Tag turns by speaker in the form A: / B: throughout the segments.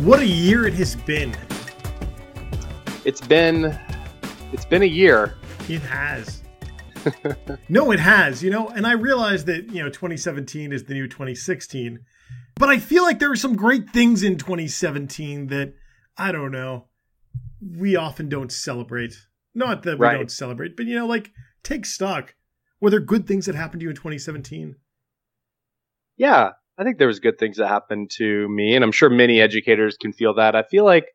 A: What a year it has been.
B: It's been it's been a year.
A: It has. no, it has, you know, and I realize that, you know, 2017 is the new 2016. But I feel like there are some great things in 2017 that I don't know, we often don't celebrate. Not that we right. don't celebrate, but you know, like take stock. Were there good things that happened to you in 2017?
B: Yeah, I think there was good things that happened to me, and I'm sure many educators can feel that. I feel like,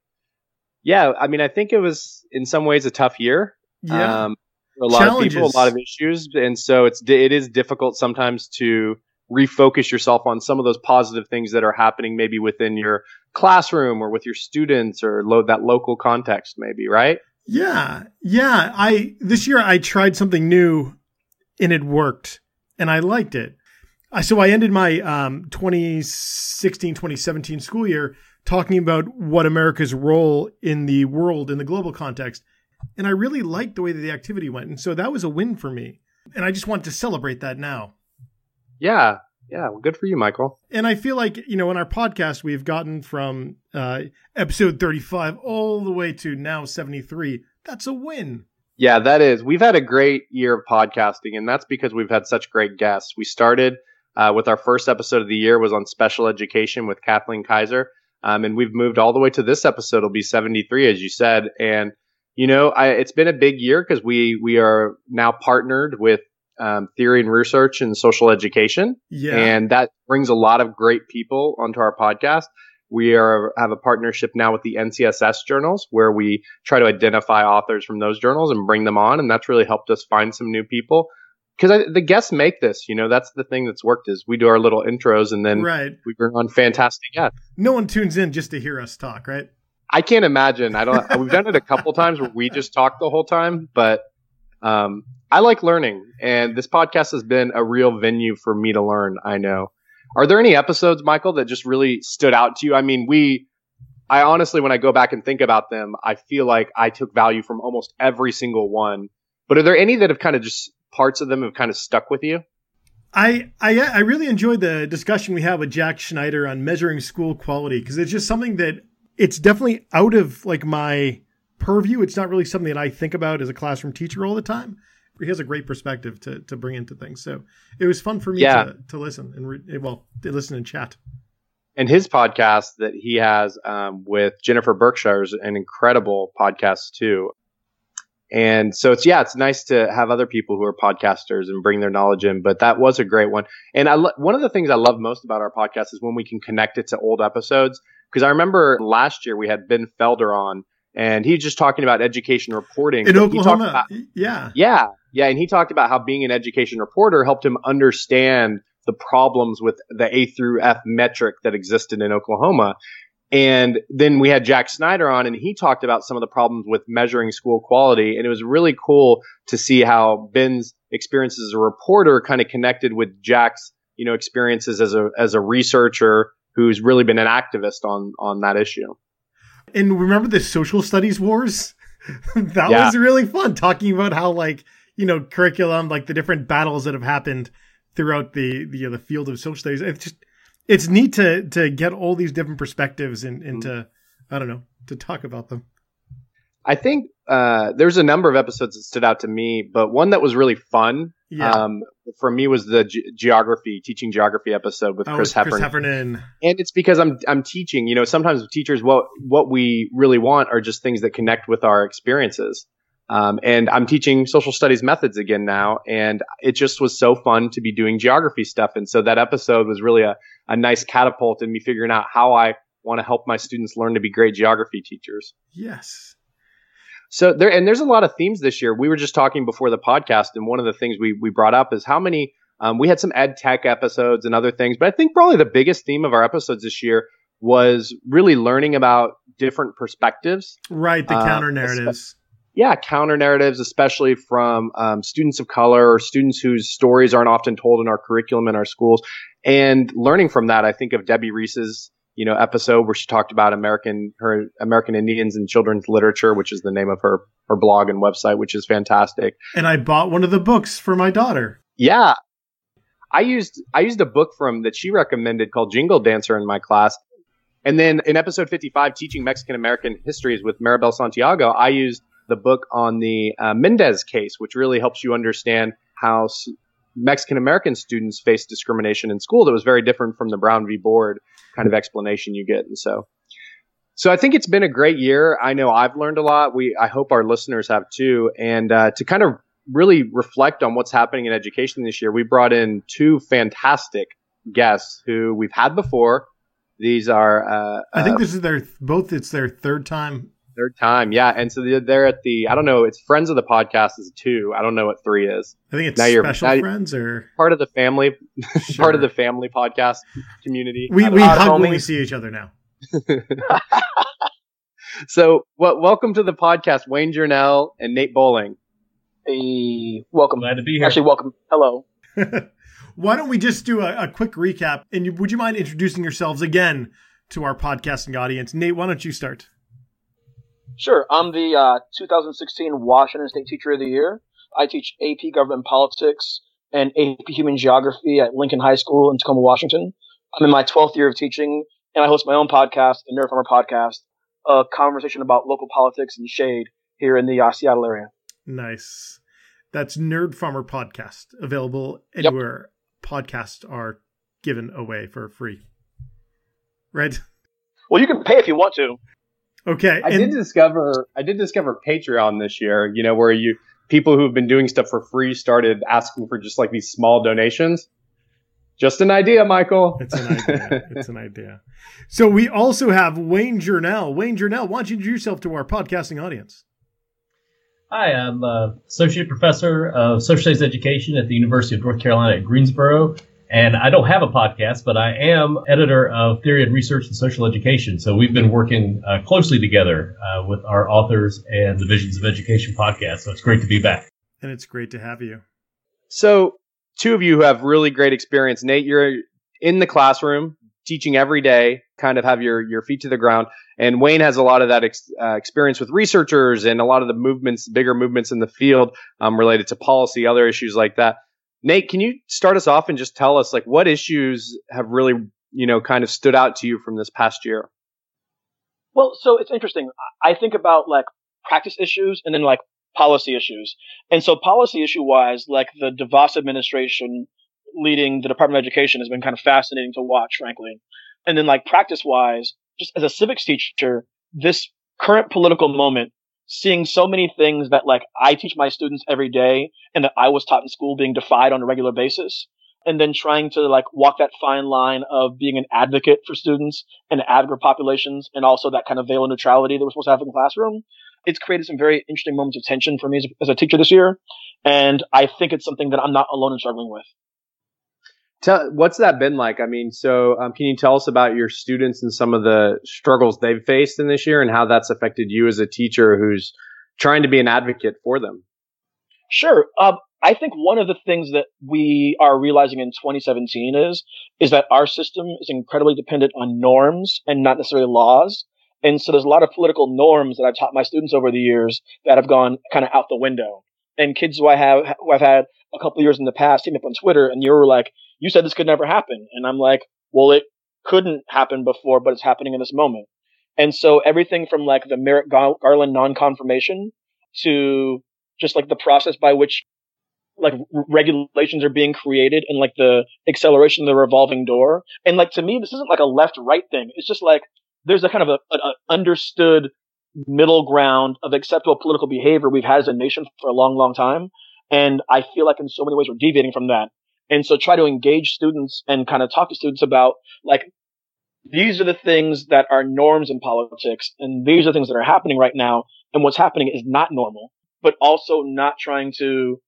B: yeah, I mean, I think it was in some ways a tough year.
A: Yeah. Um,
B: a lot of people, a lot of issues, and so it's it is difficult sometimes to refocus yourself on some of those positive things that are happening, maybe within your classroom or with your students or lo- that local context, maybe, right?
A: Yeah, yeah. I this year I tried something new, and it worked, and I liked it so I ended my um, 2016 2017 school year talking about what America's role in the world, in the global context. And I really liked the way that the activity went. And so that was a win for me. And I just want to celebrate that now.
B: Yeah. Yeah. Well, good for you, Michael.
A: And I feel like, you know, in our podcast, we've gotten from uh, episode 35 all the way to now 73. That's a win.
B: Yeah, that is. We've had a great year of podcasting, and that's because we've had such great guests. We started uh, with our first episode of the year was on special education with Kathleen Kaiser. Um, and we've moved all the way to this episode. It'll be 73, as you said. And, you know, I, it's been a big year because we, we are now partnered with um, theory and research and social education.
A: Yeah.
B: And that brings a lot of great people onto our podcast. We are have a partnership now with the NCSS journals where we try to identify authors from those journals and bring them on. And that's really helped us find some new people because the guests make this. You know, that's the thing that's worked is we do our little intros and then
A: right.
B: we bring on fantastic guests.
A: No one tunes in just to hear us talk, right?
B: I can't imagine. I don't. we've done it a couple times where we just talk the whole time, but um, I like learning, and this podcast has been a real venue for me to learn. I know. Are there any episodes, Michael, that just really stood out to you? I mean, we. I honestly, when I go back and think about them, I feel like I took value from almost every single one. But are there any that have kind of just parts of them have kind of stuck with you?
A: I, I I really enjoyed the discussion we had with Jack Schneider on measuring school quality because it's just something that it's definitely out of like my purview. It's not really something that I think about as a classroom teacher all the time. He has a great perspective to to bring into things. So it was fun for me yeah. to, to listen and re- well to listen and chat.
B: And his podcast that he has um, with Jennifer Berkshire is an incredible podcast too. And so it's yeah, it's nice to have other people who are podcasters and bring their knowledge in. But that was a great one. And I lo- one of the things I love most about our podcast is when we can connect it to old episodes. Because I remember last year we had Ben Felder on, and he's just talking about education reporting
A: in Oklahoma.
B: About,
A: yeah,
B: yeah, yeah, and he talked about how being an education reporter helped him understand the problems with the A through F metric that existed in Oklahoma. And then we had Jack Schneider on, and he talked about some of the problems with measuring school quality. And it was really cool to see how Ben's experiences as a reporter kind of connected with Jack's, you know, experiences as a as a researcher who's really been an activist on on that issue.
A: And remember the social studies wars? that yeah. was really fun talking about how like you know curriculum, like the different battles that have happened throughout the the, the field of social studies. It's just it's neat to to get all these different perspectives and, and mm-hmm. to I don't know to talk about them.
B: I think uh, there's a number of episodes that stood out to me, but one that was really fun
A: yeah. um,
B: for me was the ge- geography teaching geography episode with
A: oh,
B: Chris, Heffernan.
A: Chris Heffernan.
B: And it's because I'm I'm teaching. You know, sometimes teachers what what we really want are just things that connect with our experiences. Um, and I'm teaching social studies methods again now, and it just was so fun to be doing geography stuff. And so that episode was really a, a nice catapult in me figuring out how I want to help my students learn to be great geography teachers.
A: Yes.
B: So there, and there's a lot of themes this year. We were just talking before the podcast, and one of the things we we brought up is how many Um, we had some ed tech episodes and other things, but I think probably the biggest theme of our episodes this year was really learning about different perspectives.
A: Right, the uh, counter narratives.
B: Yeah, counter narratives, especially from um, students of color or students whose stories aren't often told in our curriculum in our schools. And learning from that, I think of Debbie Reese's you know episode where she talked about American her American Indians and children's literature, which is the name of her her blog and website, which is fantastic.
A: And I bought one of the books for my daughter.
B: Yeah, I used I used a book from that she recommended called Jingle Dancer in my class. And then in episode 55, teaching Mexican American histories with Maribel Santiago, I used the book on the uh, Mendez case, which really helps you understand how Mexican American students face discrimination in school that was very different from the Brown v. Board kind of explanation you get. And so, so I think it's been a great year. I know I've learned a lot. We, I hope our listeners have too. And uh, to kind of really reflect on what's happening in education this year, we brought in two fantastic guests who we've had before. These are, uh,
A: I think uh, this is their both. It's their third time
B: Third time, yeah. And so they're at the I don't know. It's friends of the podcast is two. I don't know what three is.
A: I think it's now special you're, friends or
B: part of the family, sure. part of the family podcast community.
A: We we hug homies. when we see each other now.
B: so, well, welcome to the podcast, Wayne Journell and Nate Bowling.
C: Hey, welcome.
D: Glad to be here.
C: Actually, welcome. Hello.
A: Why don't we just do a, a quick recap? And you, would you mind introducing yourselves again to our podcasting audience? Nate, why don't you start?
C: Sure. I'm the uh, 2016 Washington State Teacher of the Year. I teach AP Government Politics and AP Human Geography at Lincoln High School in Tacoma, Washington. I'm in my 12th year of teaching, and I host my own podcast, the Nerd Farmer Podcast, a conversation about local politics and shade here in the uh, Seattle area.
A: Nice. That's Nerd Farmer Podcast, available anywhere yep. podcasts are given away for free. Right?
C: Well, you can pay if you want to.
A: Okay.
B: I and- did discover I did discover Patreon this year, you know, where you people who've been doing stuff for free started asking for just like these small donations. Just an idea, Michael.
A: It's an idea. it's an idea. So we also have Wayne Journell. Wayne Journell, why don't you introduce yourself to our podcasting audience?
D: Hi, I'm uh, Associate Professor of Social Studies Education at the University of North Carolina at Greensboro. And I don't have a podcast, but I am editor of Theory and Research in Social Education. So we've been working uh, closely together uh, with our authors and the Visions of Education podcast. So it's great to be back.
A: And it's great to have you.
B: So, two of you who have really great experience. Nate, you're in the classroom teaching every day, kind of have your, your feet to the ground. And Wayne has a lot of that ex, uh, experience with researchers and a lot of the movements, bigger movements in the field um, related to policy, other issues like that. Nate, can you start us off and just tell us like what issues have really, you know, kind of stood out to you from this past year?
C: Well, so it's interesting. I think about like practice issues and then like policy issues. And so policy issue wise, like the DeVos administration leading the Department of Education has been kind of fascinating to watch, frankly. And then like practice wise, just as a civics teacher, this current political moment seeing so many things that like I teach my students every day and that I was taught in school being defied on a regular basis. And then trying to like walk that fine line of being an advocate for students and advocate populations and also that kind of veil of neutrality that we're supposed to have in the classroom. It's created some very interesting moments of tension for me as as a teacher this year. And I think it's something that I'm not alone in struggling with.
B: Tell, what's that been like? I mean, so um, can you tell us about your students and some of the struggles they've faced in this year and how that's affected you as a teacher who's trying to be an advocate for them?
C: Sure. Um, I think one of the things that we are realizing in 2017 is is that our system is incredibly dependent on norms and not necessarily laws. And so there's a lot of political norms that I've taught my students over the years that have gone kind of out the window. And kids who I have who I've had a couple years in the past hit me up on Twitter and you were like, you said this could never happen. And I'm like, well, it couldn't happen before, but it's happening in this moment. And so everything from like the Merrick Garland non-confirmation to just like the process by which like regulations are being created and like the acceleration of the revolving door. And like to me, this isn't like a left right thing. It's just like there's a kind of a, a understood middle ground of acceptable political behavior we've had as a nation for a long, long time. And I feel like in so many ways we're deviating from that. And so try to engage students and kind of talk to students about like, these are the things that are norms in politics and these are things that are happening right now. And what's happening is not normal, but also not trying to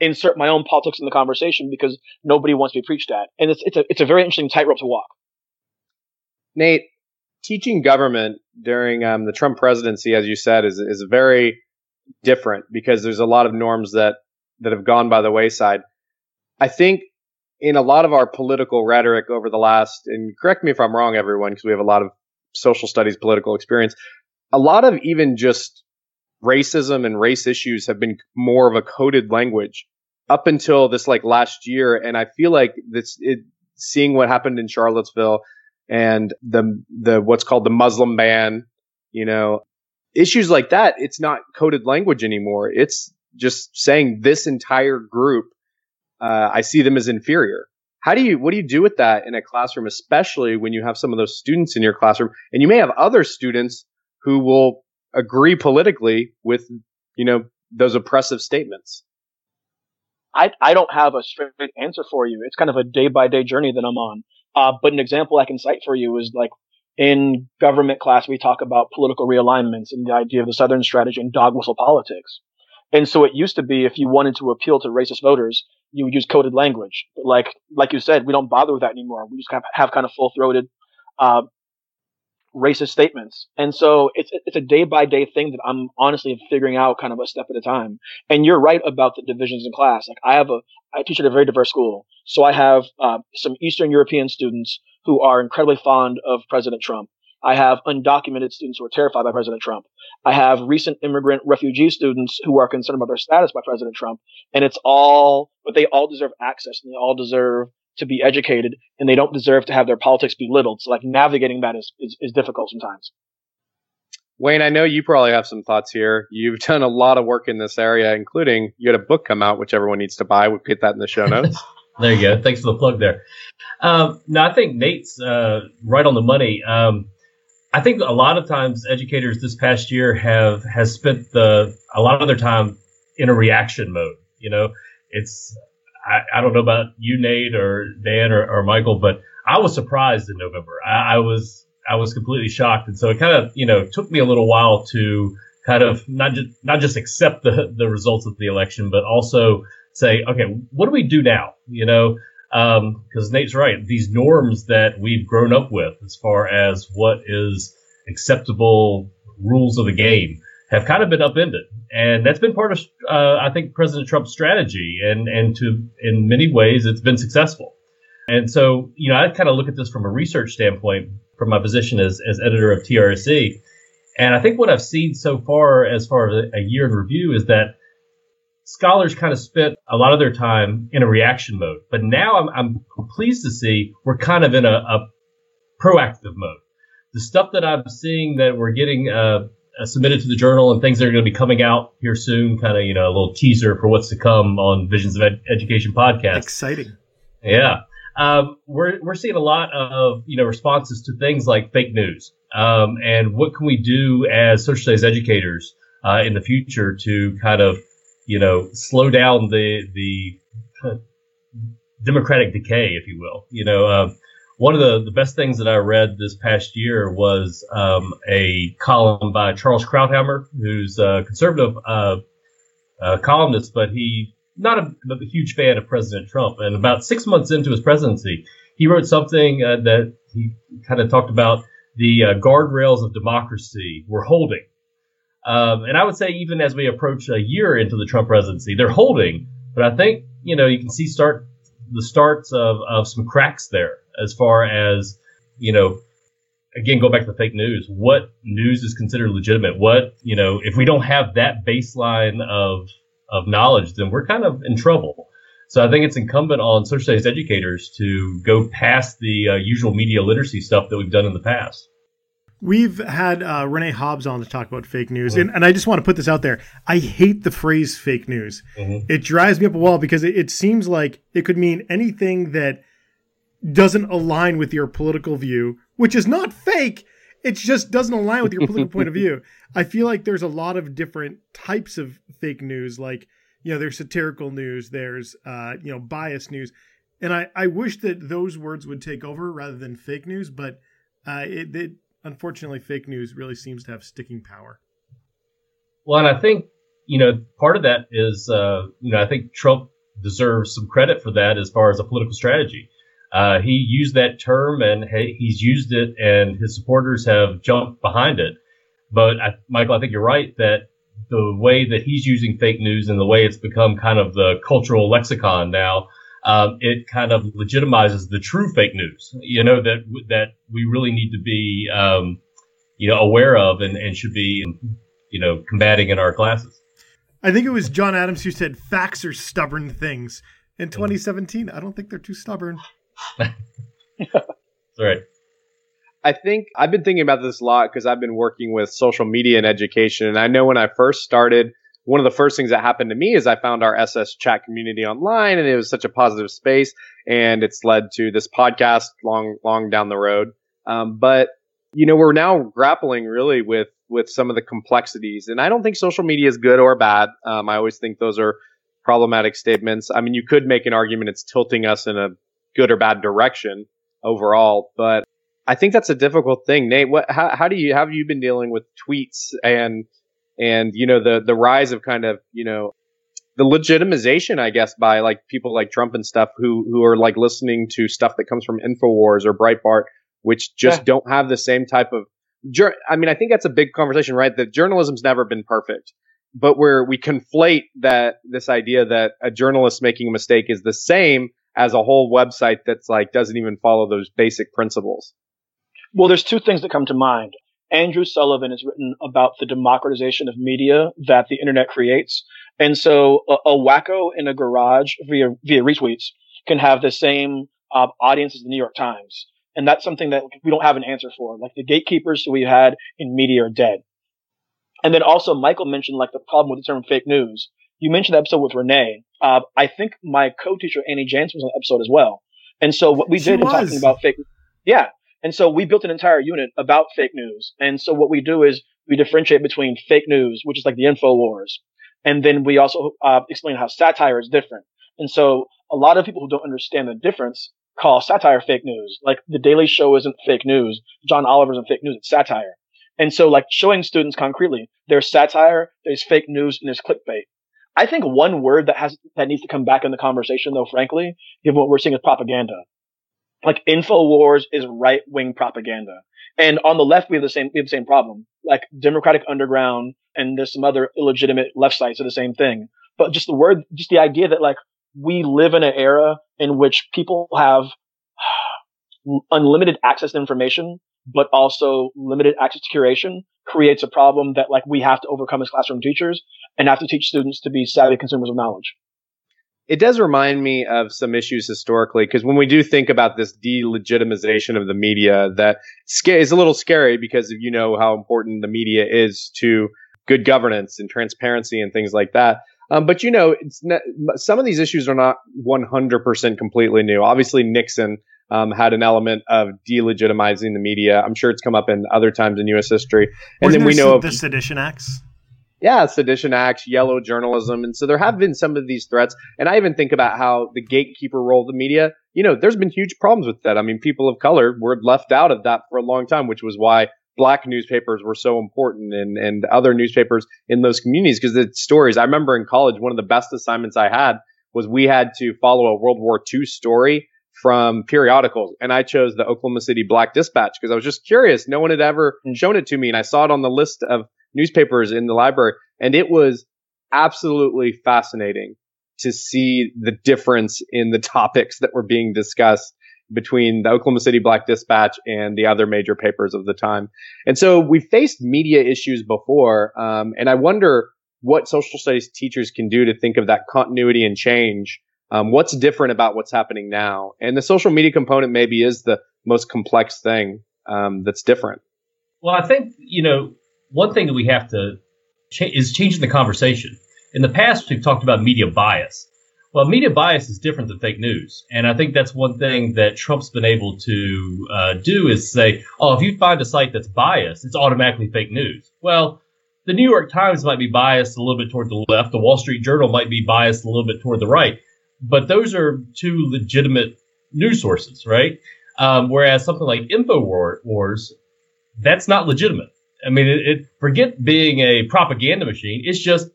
C: insert my own politics in the conversation because nobody wants to be preached at. And it's, it's a, it's a very interesting tightrope to walk.
B: Nate, teaching government during um, the Trump presidency, as you said, is, is very different because there's a lot of norms that, that have gone by the wayside. I think in a lot of our political rhetoric over the last, and correct me if I'm wrong, everyone, because we have a lot of social studies political experience, a lot of even just racism and race issues have been more of a coded language up until this like last year. And I feel like this, it, seeing what happened in Charlottesville and the, the, what's called the Muslim ban, you know, issues like that, it's not coded language anymore. It's just saying this entire group, uh, I see them as inferior. How do you, what do you do with that in a classroom, especially when you have some of those students in your classroom and you may have other students who will agree politically with, you know, those oppressive statements?
C: I, I don't have a straight answer for you. It's kind of a day by day journey that I'm on. Uh, but an example I can cite for you is like in government class, we talk about political realignments and the idea of the Southern strategy and dog whistle politics. And so it used to be if you wanted to appeal to racist voters, you would use coded language. But like, like you said, we don't bother with that anymore. We just have, have kind of full throated, uh, racist statements. And so it's, it's a day by day thing that I'm honestly figuring out kind of a step at a time. And you're right about the divisions in class. Like I have a, I teach at a very diverse school. So I have, uh, some Eastern European students who are incredibly fond of President Trump. I have undocumented students who are terrified by President Trump. I have recent immigrant refugee students who are concerned about their status by President Trump. And it's all, but they all deserve access and they all deserve to be educated and they don't deserve to have their politics belittled. So like navigating that is, is, is difficult sometimes.
B: Wayne, I know you probably have some thoughts here. You've done a lot of work in this area, including you had a book come out, which everyone needs to buy. We'll get that in the show notes.
D: there you go. Thanks for the plug there. Um, no, I think Nate's uh, right on the money. Um, I think a lot of times educators this past year have has spent the a lot of their time in a reaction mode. You know, it's I, I don't know about you, Nate, or Dan, or, or Michael, but I was surprised in November. I, I was I was completely shocked, and so it kind of you know took me a little while to kind of not just not just accept the the results of the election, but also say, okay, what do we do now? You know, because um, Nate's right. These norms that we've grown up with, as far as what is acceptable rules of the game, have kind of been upended, and that's been part of, uh, I think, President Trump's strategy, and and to in many ways, it's been successful. And so, you know, I kind of look at this from a research standpoint, from my position as as editor of TRSE, and I think what I've seen so far, as far as a year in review, is that scholars kind of spent a lot of their time in a reaction mode, but now I'm, I'm pleased to see we're kind of in a, a proactive mode. The stuff that I'm seeing that we're getting uh, uh, submitted to the journal and things that are going to be coming out here soon. Kind of, you know, a little teaser for what's to come on Visions of Ed- Education podcast.
A: Exciting.
D: Yeah. Um, we're, we're seeing a lot of, you know, responses to things like fake news. Um, and what can we do as social studies educators, uh, in the future to kind of, you know, slow down the, the democratic decay, if you will, you know, uh, one of the, the best things that I read this past year was um, a column by Charles Krauthammer, who's a conservative uh, uh, columnist, but he not a, a, huge fan of President Trump. And about six months into his presidency, he wrote something uh, that he kind of talked about the uh, guardrails of democracy we're holding. Um, and I would say even as we approach a year into the Trump presidency, they're holding. But I think you know you can see start the starts of, of some cracks there as far as, you know, again, go back to the fake news. What news is considered legitimate? What, you know, if we don't have that baseline of, of knowledge, then we're kind of in trouble. So I think it's incumbent on social studies educators to go past the uh, usual media literacy stuff that we've done in the past.
A: We've had uh, Renee Hobbs on to talk about fake news, mm-hmm. and, and, I just want to put this out there. I hate the phrase fake news. Mm-hmm. It drives me up a wall because it, it seems like it could mean anything that doesn't align with your political view, which is not fake. It just doesn't align with your political point of view. I feel like there's a lot of different types of fake news. Like, you know, there's satirical news, there's, uh, you know, bias news. And I, I wish that those words would take over rather than fake news, but uh, it, it unfortunately, fake news really seems to have sticking power.
D: Well, and I think you know, part of that is, uh, you know, I think Trump deserves some credit for that as far as a political strategy. Uh, he used that term and he's used it, and his supporters have jumped behind it. But I, Michael, I think you're right that the way that he's using fake news and the way it's become kind of the cultural lexicon now, um, it kind of legitimizes the true fake news. You know that that we really need to be, um, you know, aware of and, and should be, you know, combating in our classes.
A: I think it was John Adams who said facts are stubborn things. In 2017, I don't think they're too stubborn.
D: That's right.
B: I think I've been thinking about this a lot because I've been working with social media and education. And I know when I first started, one of the first things that happened to me is I found our SS chat community online and it was such a positive space. And it's led to this podcast long, long down the road. Um, but, you know, we're now grappling really with, with some of the complexities. And I don't think social media is good or bad. Um, I always think those are problematic statements. I mean, you could make an argument it's tilting us in a good or bad direction overall, but I think that's a difficult thing. Nate, what, how, how do you, how have you been dealing with tweets and, and, you know, the, the rise of kind of, you know, the legitimization, I guess, by like people like Trump and stuff who, who are like listening to stuff that comes from InfoWars or Breitbart, which just yeah. don't have the same type of, I mean, I think that's a big conversation, right? That journalism's never been perfect, but where we conflate that, this idea that a journalist making a mistake is the same as a whole website that's like doesn't even follow those basic principles.
C: Well, there's two things that come to mind. Andrew Sullivan has written about the democratization of media that the internet creates. And so a, a wacko in a garage via, via retweets can have the same uh, audience as the New York Times. And that's something that we don't have an answer for. Like the gatekeepers we had in media are dead. And then also Michael mentioned like the problem with the term fake news. You mentioned the episode with Renee. Uh, I think my co-teacher Annie Jansen was on the episode as well. And so what we she did was. in talking about fake, yeah. And so we built an entire unit about fake news. And so what we do is we differentiate between fake news, which is like the info wars. And then we also uh, explain how satire is different. And so a lot of people who don't understand the difference call satire fake news. Like the Daily Show isn't fake news. John Oliver isn't fake news. It's satire. And so like showing students concretely, there's satire, there's fake news, and there's clickbait. I think one word that has, that needs to come back in the conversation though, frankly, given what we're seeing is propaganda like InfoWars is right wing propaganda. And on the left, we have the same, we have the same problem. Like Democratic Underground and there's some other illegitimate left sites are the same thing. But just the word, just the idea that like we live in an era in which people have unlimited access to information, but also limited access to curation creates a problem that like we have to overcome as classroom teachers and have to teach students to be savvy consumers of knowledge
B: it does remind me of some issues historically because when we do think about this delegitimization of the media that is a little scary because you know how important the media is to good governance and transparency and things like that. Um, but you know not, some of these issues are not 100% completely new. Obviously nixon um, had an element of delegitimizing the media. I'm sure it's come up in other times in u.s history.
A: And Wasn't then we know of the sedition acts
B: yeah, sedition acts, yellow journalism. And so there have been some of these threats. And I even think about how the gatekeeper role of the media, you know, there's been huge problems with that. I mean, people of color were left out of that for a long time, which was why black newspapers were so important and, and other newspapers in those communities because the stories. I remember in college, one of the best assignments I had was we had to follow a World War II story from periodicals. And I chose the Oklahoma City Black Dispatch because I was just curious. No one had ever hmm. shown it to me. And I saw it on the list of newspapers in the library. And it was absolutely fascinating to see the difference in the topics that were being discussed between the Oklahoma City Black Dispatch and the other major papers of the time. And so we faced media issues before. Um, and I wonder what social studies teachers can do to think of that continuity and change. Um, what's different about what's happening now? And the social media component maybe is the most complex thing um, that's different.
D: Well, I think, you know, one thing that we have to cha- is changing the conversation. In the past, we've talked about media bias. Well, media bias is different than fake news, and I think that's one thing that Trump's been able to uh, do is say, "Oh, if you find a site that's biased, it's automatically fake news." Well, the New York Times might be biased a little bit toward the left. The Wall Street Journal might be biased a little bit toward the right, but those are two legitimate news sources, right? Um, whereas something like Infowars, that's not legitimate. I mean, it, it, forget being a propaganda machine. It's just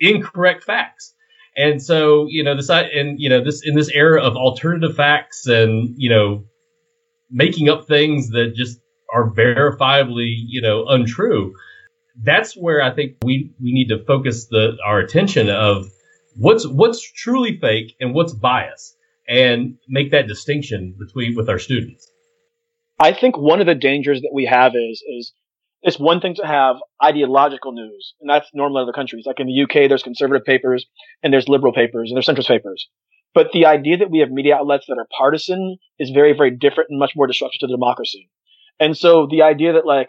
D: incorrect facts. And so, you know, this and you know this in this era of alternative facts and you know making up things that just are verifiably, you know, untrue. That's where I think we we need to focus the our attention of what's what's truly fake and what's bias and make that distinction between with our students.
C: I think one of the dangers that we have is is it's one thing to have ideological news, and that's normal in other countries. Like in the UK, there's conservative papers and there's liberal papers and there's centrist papers. But the idea that we have media outlets that are partisan is very, very different and much more destructive to the democracy. And so the idea that like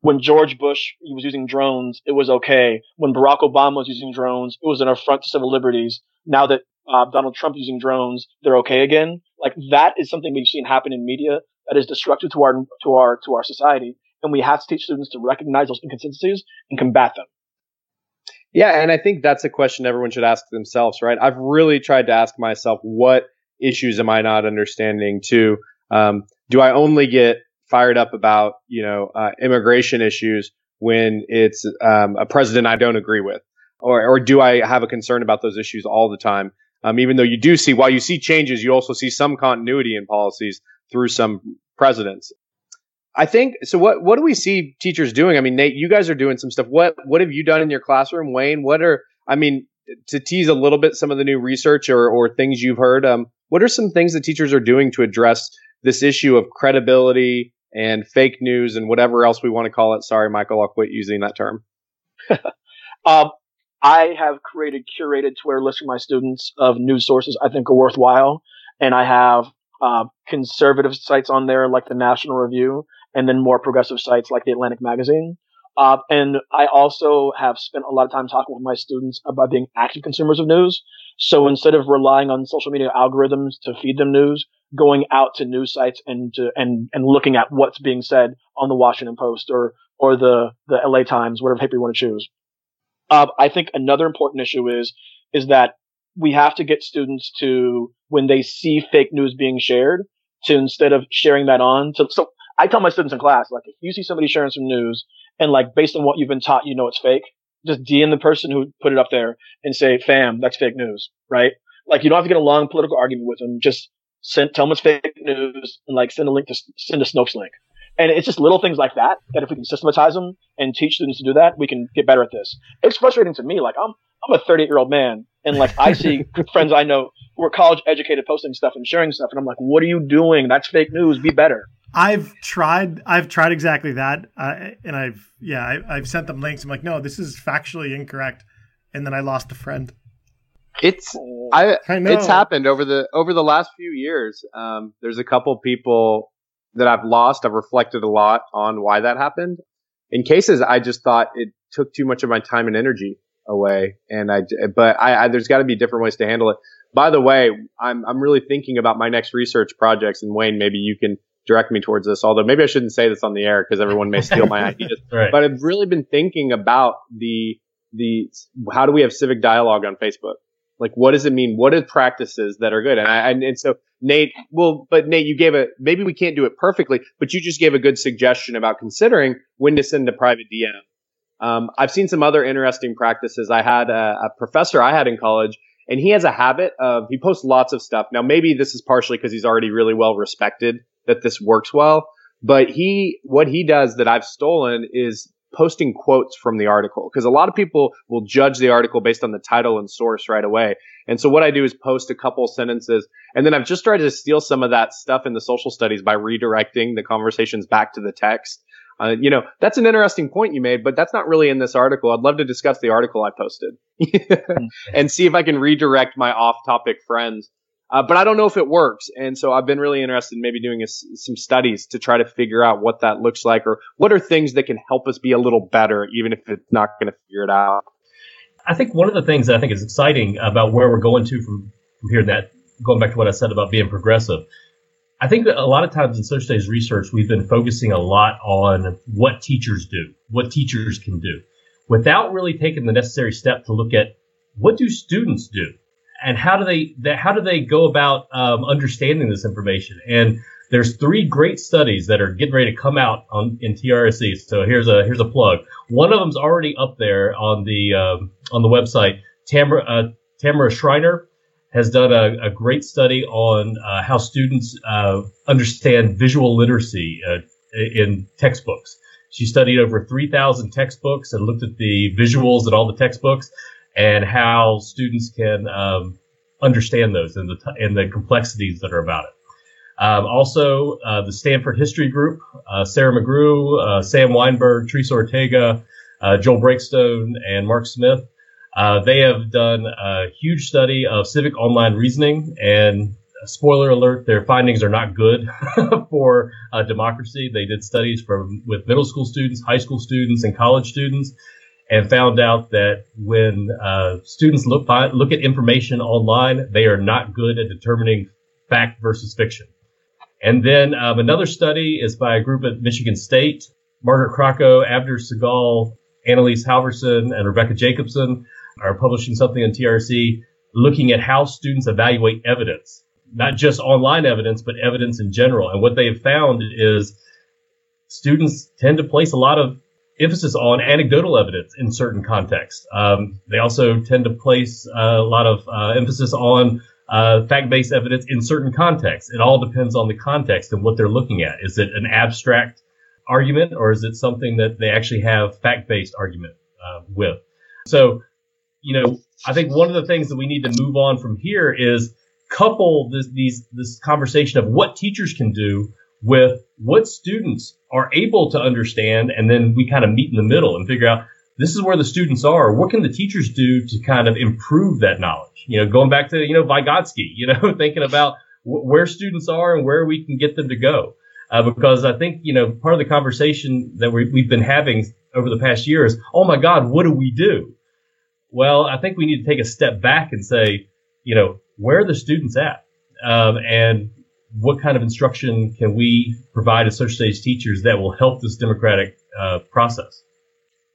C: when George Bush he was using drones, it was okay. When Barack Obama was using drones, it was an affront to civil liberties. Now that uh, Donald Trump using drones, they're okay again. Like that is something we've seen happen in media that is destructive to our to our to our society, and we have to teach students to recognize those inconsistencies and combat them.
B: Yeah, and I think that's a question everyone should ask themselves, right? I've really tried to ask myself, what issues am I not understanding? To um, do I only get fired up about you know uh, immigration issues when it's um, a president I don't agree with, or or do I have a concern about those issues all the time? Um, even though you do see, while you see changes, you also see some continuity in policies through some presidents. I think so. What what do we see teachers doing? I mean, Nate, you guys are doing some stuff. What what have you done in your classroom, Wayne? What are I mean to tease a little bit some of the new research or or things you've heard? Um, what are some things that teachers are doing to address this issue of credibility and fake news and whatever else we want to call it. Sorry, Michael, I'll quit using that term.
C: um, I have created curated Twitter lists for my students of news sources I think are worthwhile, and I have uh, conservative sites on there like the National Review, and then more progressive sites like the Atlantic Magazine. Uh, and I also have spent a lot of time talking with my students about being active consumers of news. So instead of relying on social media algorithms to feed them news, going out to news sites and to, and and looking at what's being said on the Washington Post or or the the LA Times, whatever paper you want to choose. Uh, I think another important issue is is that we have to get students to when they see fake news being shared to instead of sharing that on to so I tell my students in class like if you see somebody sharing some news and like based on what you've been taught you know it's fake just DM the person who put it up there and say fam that's fake news right like you don't have to get a long political argument with them just send, tell them it's fake news, and like send a link to send a Snopes link. And it's just little things like that that if we can systematize them and teach students to do that, we can get better at this. It's frustrating to me. Like I'm I'm a 38 year old man, and like I see friends I know who are college educated posting stuff and sharing stuff, and I'm like, what are you doing? That's fake news. Be better.
A: I've tried. I've tried exactly that, uh, and I've yeah, I, I've sent them links. I'm like, no, this is factually incorrect, and then I lost a friend.
B: It's I, I it's happened over the over the last few years. Um, there's a couple people that I've lost. I've reflected a lot on why that happened. In cases, I just thought it took too much of my time and energy away, and I. But I, I there's got to be different ways to handle it. By the way, I'm I'm really thinking about my next research projects, and Wayne, maybe you can direct me towards this. Although maybe I shouldn't say this on the air because everyone may steal my ideas. right. But I've really been thinking about the the how do we have civic dialogue on Facebook? Like, what does it mean? What are practices that are good? And I, and, and so Nate, well, but Nate, you gave a, maybe we can't do it perfectly, but you just gave a good suggestion about considering when to send a private DM. Um, I've seen some other interesting practices. I had a, a professor I had in college and he has a habit of, he posts lots of stuff. Now, maybe this is partially because he's already really well respected that this works well, but he, what he does that I've stolen is posting quotes from the article because a lot of people will judge the article based on the title and source right away. And so what I do is post a couple sentences and then I've just tried to steal some of that stuff in the social studies by redirecting the conversations back to the text. Uh, you know, that's an interesting point you made, but that's not really in this article. I'd love to discuss the article I posted and see if I can redirect my off topic friends uh, but I don't know if it works. And so I've been really interested in maybe doing a, some studies to try to figure out what that looks like or what are things that can help us be a little better, even if it's not going to figure it out.
D: I think one of the things I think is exciting about where we're going to from, from here, that going back to what I said about being progressive, I think that a lot of times in social studies research, we've been focusing a lot on what teachers do, what teachers can do, without really taking the necessary step to look at what do students do and how do they how do they go about um, understanding this information? And there's three great studies that are getting ready to come out on in TRSE. So here's a here's a plug. One of them's already up there on the um, on the website. Tamara uh, Tamara Shreiner has done a, a great study on uh, how students uh, understand visual literacy uh, in textbooks. She studied over 3,000 textbooks and looked at the visuals in all the textbooks and how students can um, understand those and the t- and the complexities that are about it. Um, also, uh, the Stanford History Group, uh, Sarah McGrew, uh, Sam Wineburg, Teresa Ortega, uh, Joel Breakstone, and Mark Smith. Uh, they have done a huge study of civic online reasoning, and spoiler alert, their findings are not good for uh, democracy. They did studies from with middle school students, high school students, and college students, and found out that when students look look at information online, they are not good at determining fact versus fiction. And then um, another study is by a group at Michigan State. Margaret Crocco, Avner Segall, Anne-Lise Halvorsen, and Rebecca Jacobsen are publishing something on TRC looking at how students evaluate evidence, not just online evidence, but evidence in general. And what they have found is students tend to place a lot of emphasis on anecdotal evidence in certain contexts. Um, they also tend to place uh, a lot of uh, emphasis on uh, fact-based evidence in certain contexts. It all depends on the context and what they're looking at. Is it an abstract argument or is it something that they actually have fact-based argument uh, with? So, you know, I think one of the things that we need to move on from here is couple this these this conversation of what teachers can do with what students are able to understand, and then we kind of meet in the middle and figure out this is where the students are. What can the teachers do to kind of improve that knowledge? You know, going back to, you know, Vygotsky, you know, thinking about where students are and where we can get them to go. Uh, because I think, you know, part of the conversation that we, we've been having over the past year is, oh my God, what do we do? Well, I think we need to take a step back and say, you know, where are the students at? Um, and what kind of instruction can we provide as social studies teachers that will help this democratic uh, process?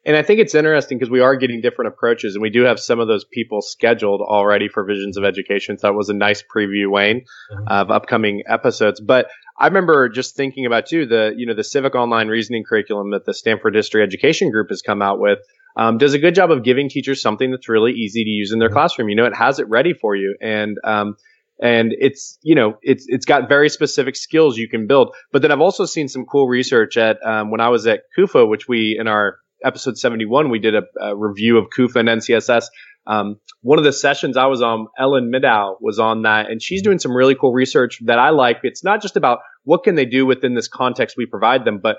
B: And I think it's interesting because we are getting different approaches, and we do have some of those people scheduled already for Visions of Education. So that was a nice preview, Wayne, mm-hmm. of upcoming episodes. But I remember just thinking about too the you know the civic online reasoning curriculum that the Stanford History Education Group has come out with. Um, does a good job of giving teachers something that's really easy to use in their mm-hmm. classroom. You know, it has it ready for you, and um, and it's you know it's it's got very specific skills you can build. But then I've also seen some cool research at um, when I was at CUFA which we in our episode 71, we did a, a review of CUFA and NCSS. Um, one of the sessions I was on, Ellen Middaugh was on that, and she's doing some really cool research that I like. It's not just about what can they do within this context we provide them, but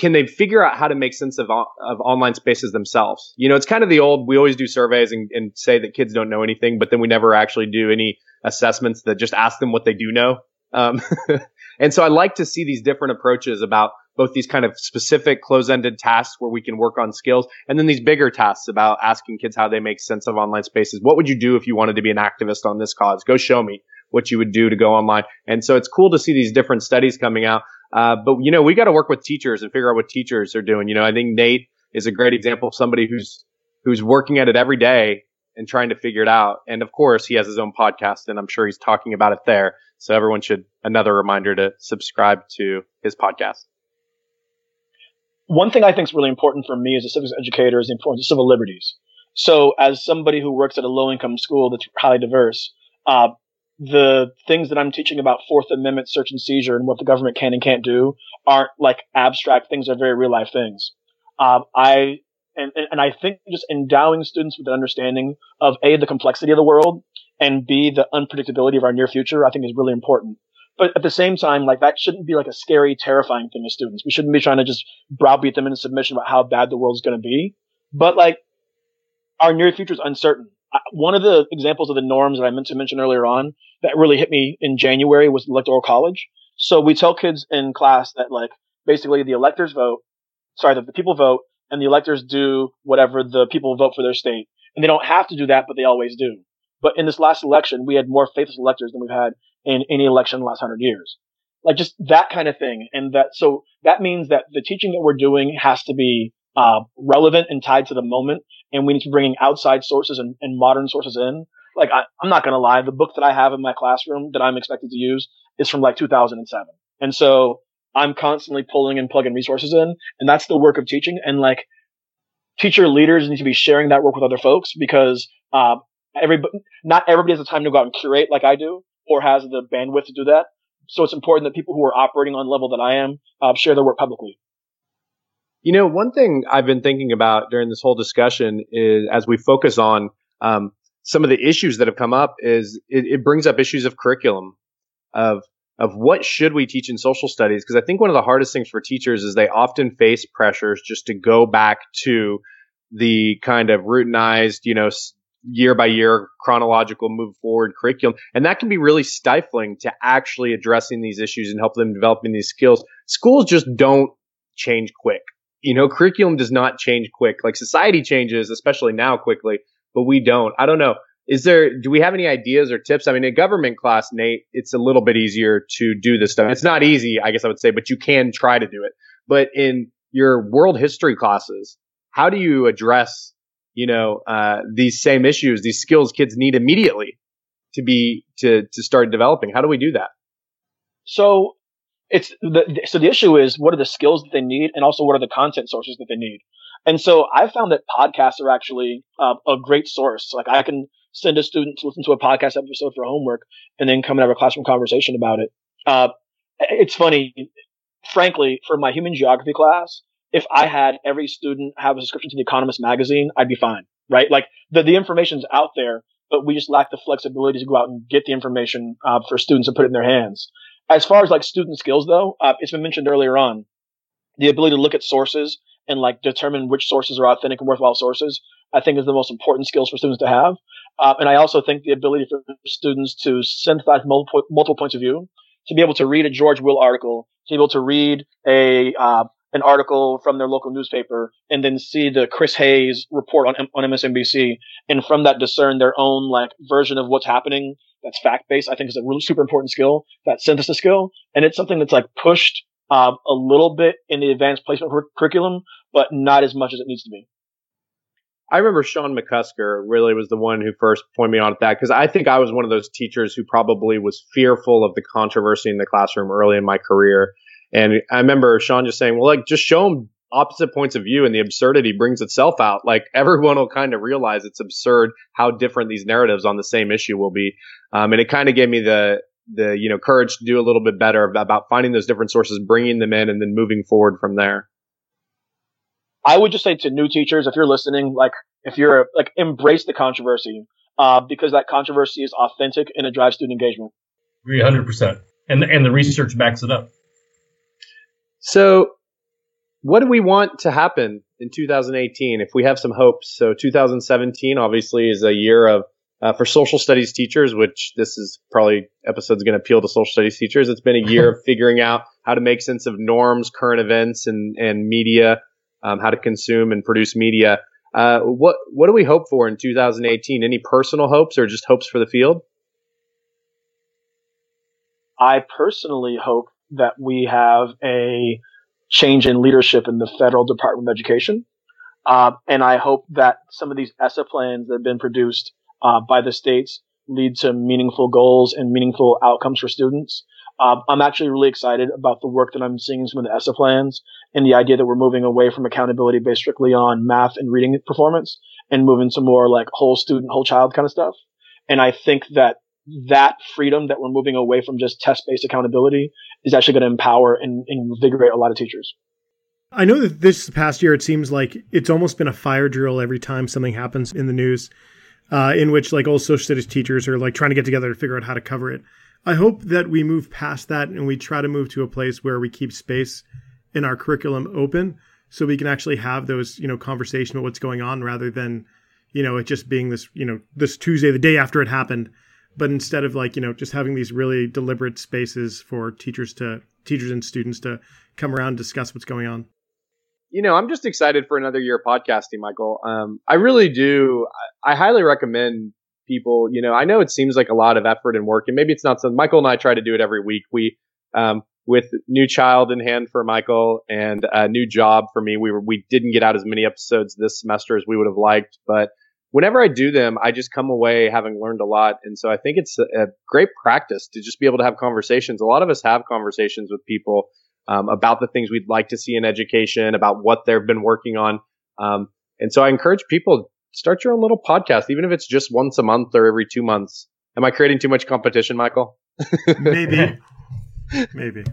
B: can they figure out how to make sense of, of online spaces themselves? You know, it's kind of the old, we always do surveys and, and say that kids don't know anything, but then we never actually do any assessments that just ask them what they do know. Um, and so I like to see these different approaches about both these kind of specific close-ended tasks where we can work on skills and then these bigger tasks about asking kids how they make sense of online spaces. What would you do if you wanted to be an activist on this cause? Go show me what you would do to go online. And so it's cool to see these different studies coming out. Uh, but you know, we got to work with teachers and figure out what teachers are doing. You know, I think Nate is a great example of somebody who's who's working at it every day and trying to figure it out. And of course, he has his own podcast, and I'm sure he's talking about it there. So everyone should another reminder to subscribe to his podcast
C: one thing I think is really important for me as a civics educator is the importance of civil liberties. So, as somebody who works at a low income school that's highly diverse, uh, the things that I'm teaching about Fourth Amendment search and seizure and what the government can and can't do aren't like abstract things; they're very real life things. Uh, I and, and I think just endowing students with an understanding of a the complexity of the world and b the unpredictability of our near future, I think is really important. But at the same time, like that shouldn't be like a scary, terrifying thing to students. We shouldn't be trying to just browbeat them into submission about how bad the world's going to be. But like our near future is uncertain. One of the examples of the norms that I meant to mention earlier on that really hit me in January was electoral college. So we tell kids in class that like basically the electors vote, sorry, the, the people vote and the electors do whatever the people vote for their state. And they don't have to do that, but they always do. But in this last election, we had more faithless electors than we've had in any election in the last hundred years. Like just that kind of thing. And that, so that means that the teaching that we're doing has to be, uh, relevant and tied to the moment. And we need to be bringing outside sources and, and modern sources in. like I, I'm not going to lie, the book that I have in my classroom that I'm expected to use is from like 2007. And so I'm constantly pulling and plugging resources in, and that's the work of teaching. And like teacher leaders need to be sharing that work with other folks because uh, not everybody has the time to go out and curate like I do, or has the bandwidth to do that. So it's important that people who are operating on level that I am uh, share their work publicly.
B: You know, one thing I've been thinking about during this whole discussion is as we focus on um, some of the issues that have come up, is it, it brings up issues of curriculum, of of what should we teach in social studies? Because i think one of the hardest things for teachers is they often face pressures just to go back to the kind of routinized you know year by year chronological move forward curriculum. And that can be really stifling to actually addressing these issues and help them developing these skills. Schools just don't change quick you know curriculum does not change quick. Like society changes especially now quickly but we don't. I don't know. Is there do we have any ideas or tips? I mean in government class nate it's a little bit easier to do this stuff. It's not easy i guess i would say but you can try to do it. But in your world history classes how do you address you know uh, these same issues these skills kids need immediately to be to to start developing? How do we do that?
C: So it's the so the issue is what are the skills that they need and also what are the content sources that they need and so i found that podcasts are actually uh, a great source like i can send a student to listen to a podcast episode for homework and then come and have a classroom conversation about it. Uh, it's funny, frankly, for my human geography class, if I had every student have a subscription to the Economist magazine, I'd be fine, right? Like the, the information's out there, but we just lack the flexibility to go out and get the information uh, for students and put it in their hands. As far as like student skills though, uh, it's been mentioned earlier on, the ability to look at sources and like determine which sources are authentic and worthwhile sources, I think is the most important skills for students to have. Uh, and I also think the ability for students to synthesize multiple, multiple points of view, to be able to read a George Will article, to be able to read a uh, an article from their local newspaper, and then see the Chris Hayes report on on MSNBC, and from that discern their own like version of what's happening. That's fact based. I think is a really super important skill. That synthesis skill, and it's something that's like pushed uh, a little bit in the advanced placement curriculum, but not as much as it needs to be.
B: I remember Sean McCusker really was the one who first pointed me on at that because I think I was one of those teachers who probably was fearful of the controversy in the classroom early in my career. And I remember Sean just saying, well, like, just show them opposite points of view and the absurdity brings itself out. Like, everyone will kind of realize it's absurd how different these narratives on the same issue will be. Um, and it kind of gave me the, the, you know, courage to do a little bit better about finding those different sources, bringing them in, and then moving forward from there.
C: I would just say to new teachers, if you're listening, like if you're like embrace the controversy, uh, because that controversy is authentic and it drives student engagement.
D: Agree 100, percent and and the research backs it up.
B: So, what do we want to happen in 2018 if we have some hopes? So, 2017 obviously is a year of uh, for social studies teachers, which this is probably episode's going to appeal to social studies teachers. It's been a year of figuring out how to make sense of norms, current events, and and media um, how to consume and produce media. Uh, what what do we hope for in 2018? Any personal hopes or just hopes for the field?
C: I personally hope that we have a change in leadership in the federal Department of Education. Uh, and I hope that some of these ESSA plans that have been produced uh, by the states lead to meaningful goals and meaningful outcomes for students. Uh, I'm actually really excited about the work that I'm seeing in some of the ESSA plans and the idea that we're moving away from accountability based strictly on math and reading performance and moving to more like whole student, whole child kind of stuff. And I think that that freedom that we're moving away from just test based accountability is actually going to empower and, invigorate a lot of teachers.
A: I know that this past year, it seems like it's almost been a fire drill every time something happens in the news, uh, in which like all social studies teachers are like trying to get together to figure out how to cover it. I hope that we move past that and we try to move to a place where we keep space in our curriculum open so we can actually have those, you know, conversation about what's going on rather than, you know, it just being this, you know, this Tuesday, the day after it happened. But instead of like, you know, just having these really deliberate spaces for teachers to teachers and students to come around and discuss what's going on.
B: You know, I'm just excited for another year of podcasting, Michael. Um, I really do. I, highly recommend people. You know, I know it seems like a lot of effort and work, and maybe it's not something. Michael and I try to do it every week. We, um, with new child in hand for Michael and a new job for me, we were we didn't get out as many episodes this semester as we would have liked, but whenever I do them, I just come away having learned a lot. And so I think it's a, a great practice to just be able to have conversations. A lot of us have conversations with people um, about the things we'd like to see in education, about what they've been working on. Um, and so I encourage people start your own little podcast, even if it's just once a month or every two months. Am I creating too much competition, Michael?
A: Maybe, maybe.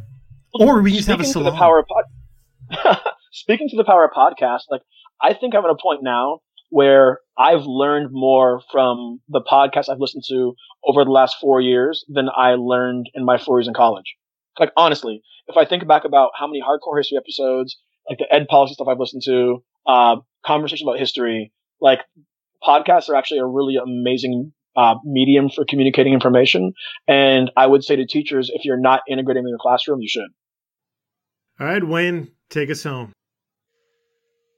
A: Or we just have a
C: Speaking to the power of pod- Speaking to the power of podcast, like I think I'm at a point now where I've learned more from the podcast I've listened to over the last four years than I learned in my four years in college. Like honestly, if I think back about how many hardcore history episodes, like the ed policy stuff I've listened to, uh, conversation about history, like podcasts are actually a really amazing uh, medium for communicating information. And I would say to teachers, if you're not integrating in the classroom, you should.
A: All right, Wayne, take us home.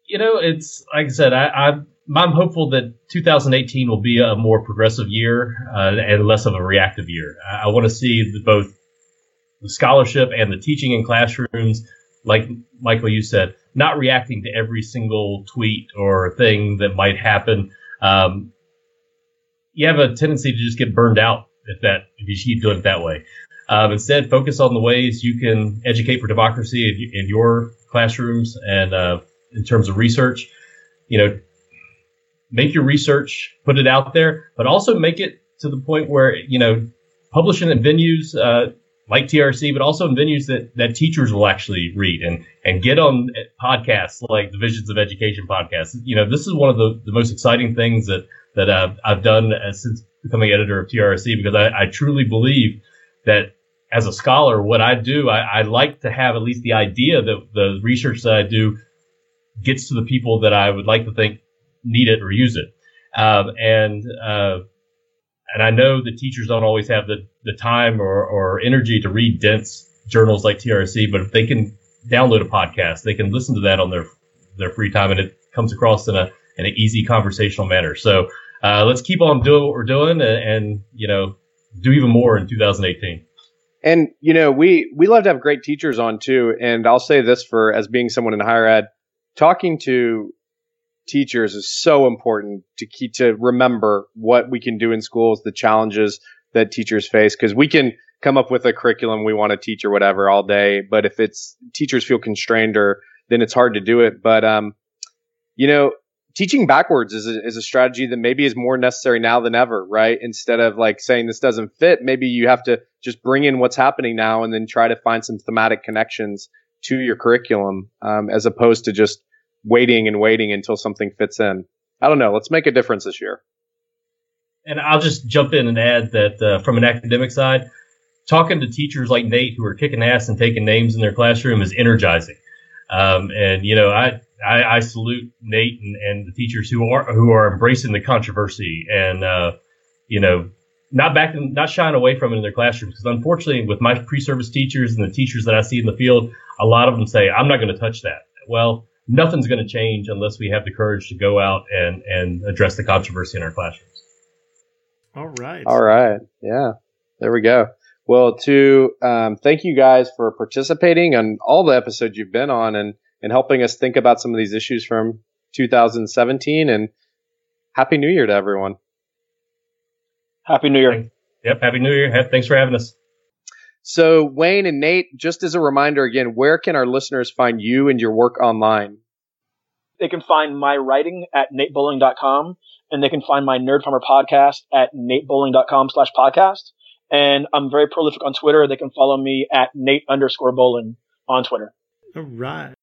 D: You know, it's like I said, I, I'm I'm hopeful that 2018 will be a more progressive year uh, and less of a reactive year. I, I want to see the, both the scholarship and the teaching in classrooms, like Michael, you said, not reacting to every single tweet or thing that might happen. Um, you have a tendency to just get burned out if that if you keep doing it that way. Um, instead, focus on the ways you can educate for democracy in, in your classrooms and uh, in terms of research. You know, make your research, put it out there, but also make it to the point where you know, publishing in venues uh, like TRC, but also in venues that that teachers will actually read and and get on podcasts like the Visions of Education podcast. You know, this is one of the, the most exciting things that that I've, I've done uh, since becoming editor of TRC because I, I truly believe that as a scholar, what I do, I, I like to have at least the idea that the research that I do gets to the people that I would like to think need it or use it. Um, and uh, and I know that teachers don't always have the, the time or, or energy to read dense journals like TRC, but if they can download a podcast, they can listen to that on their their free time, and it comes across in a in an easy conversational manner. So uh, let's keep on doing what we're doing, and, and you know do even more in 2018.
B: And you know, we we love to have great teachers on too. And I'll say this for as being someone in higher ed, talking to teachers is so important to keep to remember what we can do in schools, the challenges that teachers face, because we can come up with a curriculum we want to teach or whatever all day, but if it's teachers feel constrained or then it's hard to do it. But um, you know, teaching backwards is a, is a strategy that maybe is more necessary now than ever, right? Instead of like saying this doesn't fit, maybe you have to just bring in what's happening now and then try to find some thematic connections to your curriculum, um, as opposed to just waiting and waiting until something fits in. I don't know. Let's make a difference this year.
D: And I'll just jump in and add that uh, from an academic side, talking to teachers like Nate who are kicking ass and taking names in their classroom is energizing. Um, and you know, I, I, I salute Nate and, and the teachers who are who are embracing the controversy and uh, you know not back backing, not shying away from it in their classrooms. Because unfortunately, with my pre-service teachers and the teachers that I see in the field, a lot of them say, "I'm not going to touch that." Well, nothing's going to change unless we have the courage to go out and and address the controversy in our classrooms.
A: All right.
B: All right. Yeah. There we go. Well, to um, thank you guys for participating on all the episodes you've been on and and helping us think about some of these issues from 2017. And happy New Year to everyone.
C: Happy New Year.
D: Yep. Happy New Year. Thanks for having us.
B: So, Wayne and Nate, just as a reminder again, where can our listeners find you and your work online?
C: They can find my writing at natebowling.com and they can find my Nerd Farmer podcast at natebowling.com slash podcast. And I'm very prolific on Twitter. They can follow me at Nate underscore bowling on Twitter.
A: All right.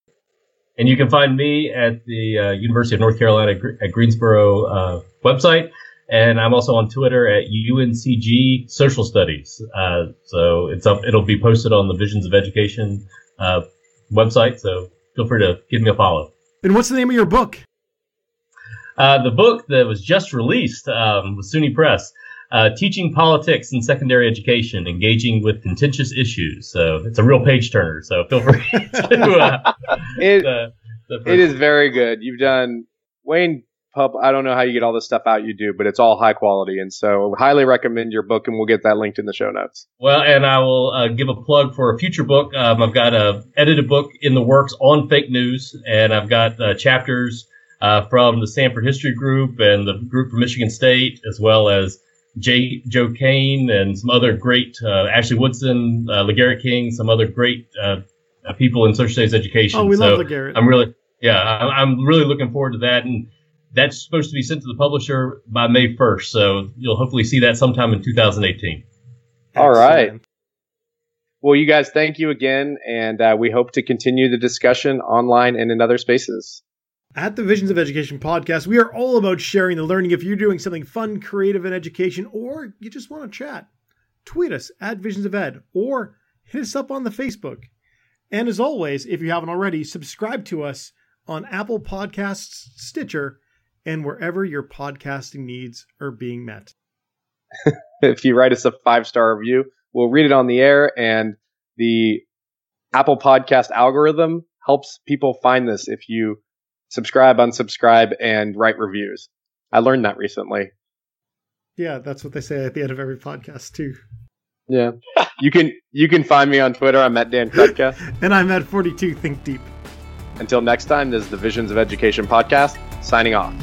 D: And you can find me at the uh, University of North Carolina at Greensboro uh, website. And I'm also on Twitter at UNCG Social Studies. Uh, so it's up, it'll be posted on the Visions of Education uh, website. So feel free to give me a follow.
A: And what's the name of your book?
D: Uh, the book that was just released um, with SUNY Press, uh, Teaching Politics in Secondary Education, Engaging with Contentious Issues. So it's a real page turner. So feel free to. Uh,
B: It,
D: the, the
B: it is very good. You've done, Wayne, pub, I don't know how you get all this stuff out you do, but it's all high quality. And so highly recommend your book and we'll get that linked in the show notes.
D: Well, and I will uh, give a plug for a future book. Um, I've got a edited book in the works on fake news, and I've got uh, chapters uh, from the Stanford History Group and the group from Michigan State, as well as Jay, Joe Kahne and some other great, uh, Ashley Woodson, uh, LaGarrett King, some other great uh, uh, people in social studies education.
A: Oh, we
D: so
A: love LaGarrett.
D: I'm really, yeah, I'm really looking forward to that. And that's supposed to be sent to the publisher by May 1st. So you'll hopefully see that sometime in 2018.
B: All right.
A: Excellent.
B: Well, you guys, thank you again, and uh, we hope to continue the discussion online and in other spaces.
A: At the Visions of Education podcast, we are all about sharing the learning. If you're doing something fun, creative in education, or you just want to chat, tweet us at Visions of Ed or hit us up on the Facebook. And as always, if you haven't already, subscribe to us on Apple Podcasts, Stitcher, and wherever your podcasting needs are being met.
B: If you write us a five star review, we'll read it on the air, and the Apple Podcast algorithm helps people find this if you subscribe, unsubscribe, and write reviews. I learned that recently.
A: Yeah, that's what they say at the end of every podcast, too.
B: Yeah. you can you can find me on Twitter. I'm at Dan Krutka.
A: And I'm at 42 Think Deep.
B: Until next time, this is the Visions of Education podcast, signing off.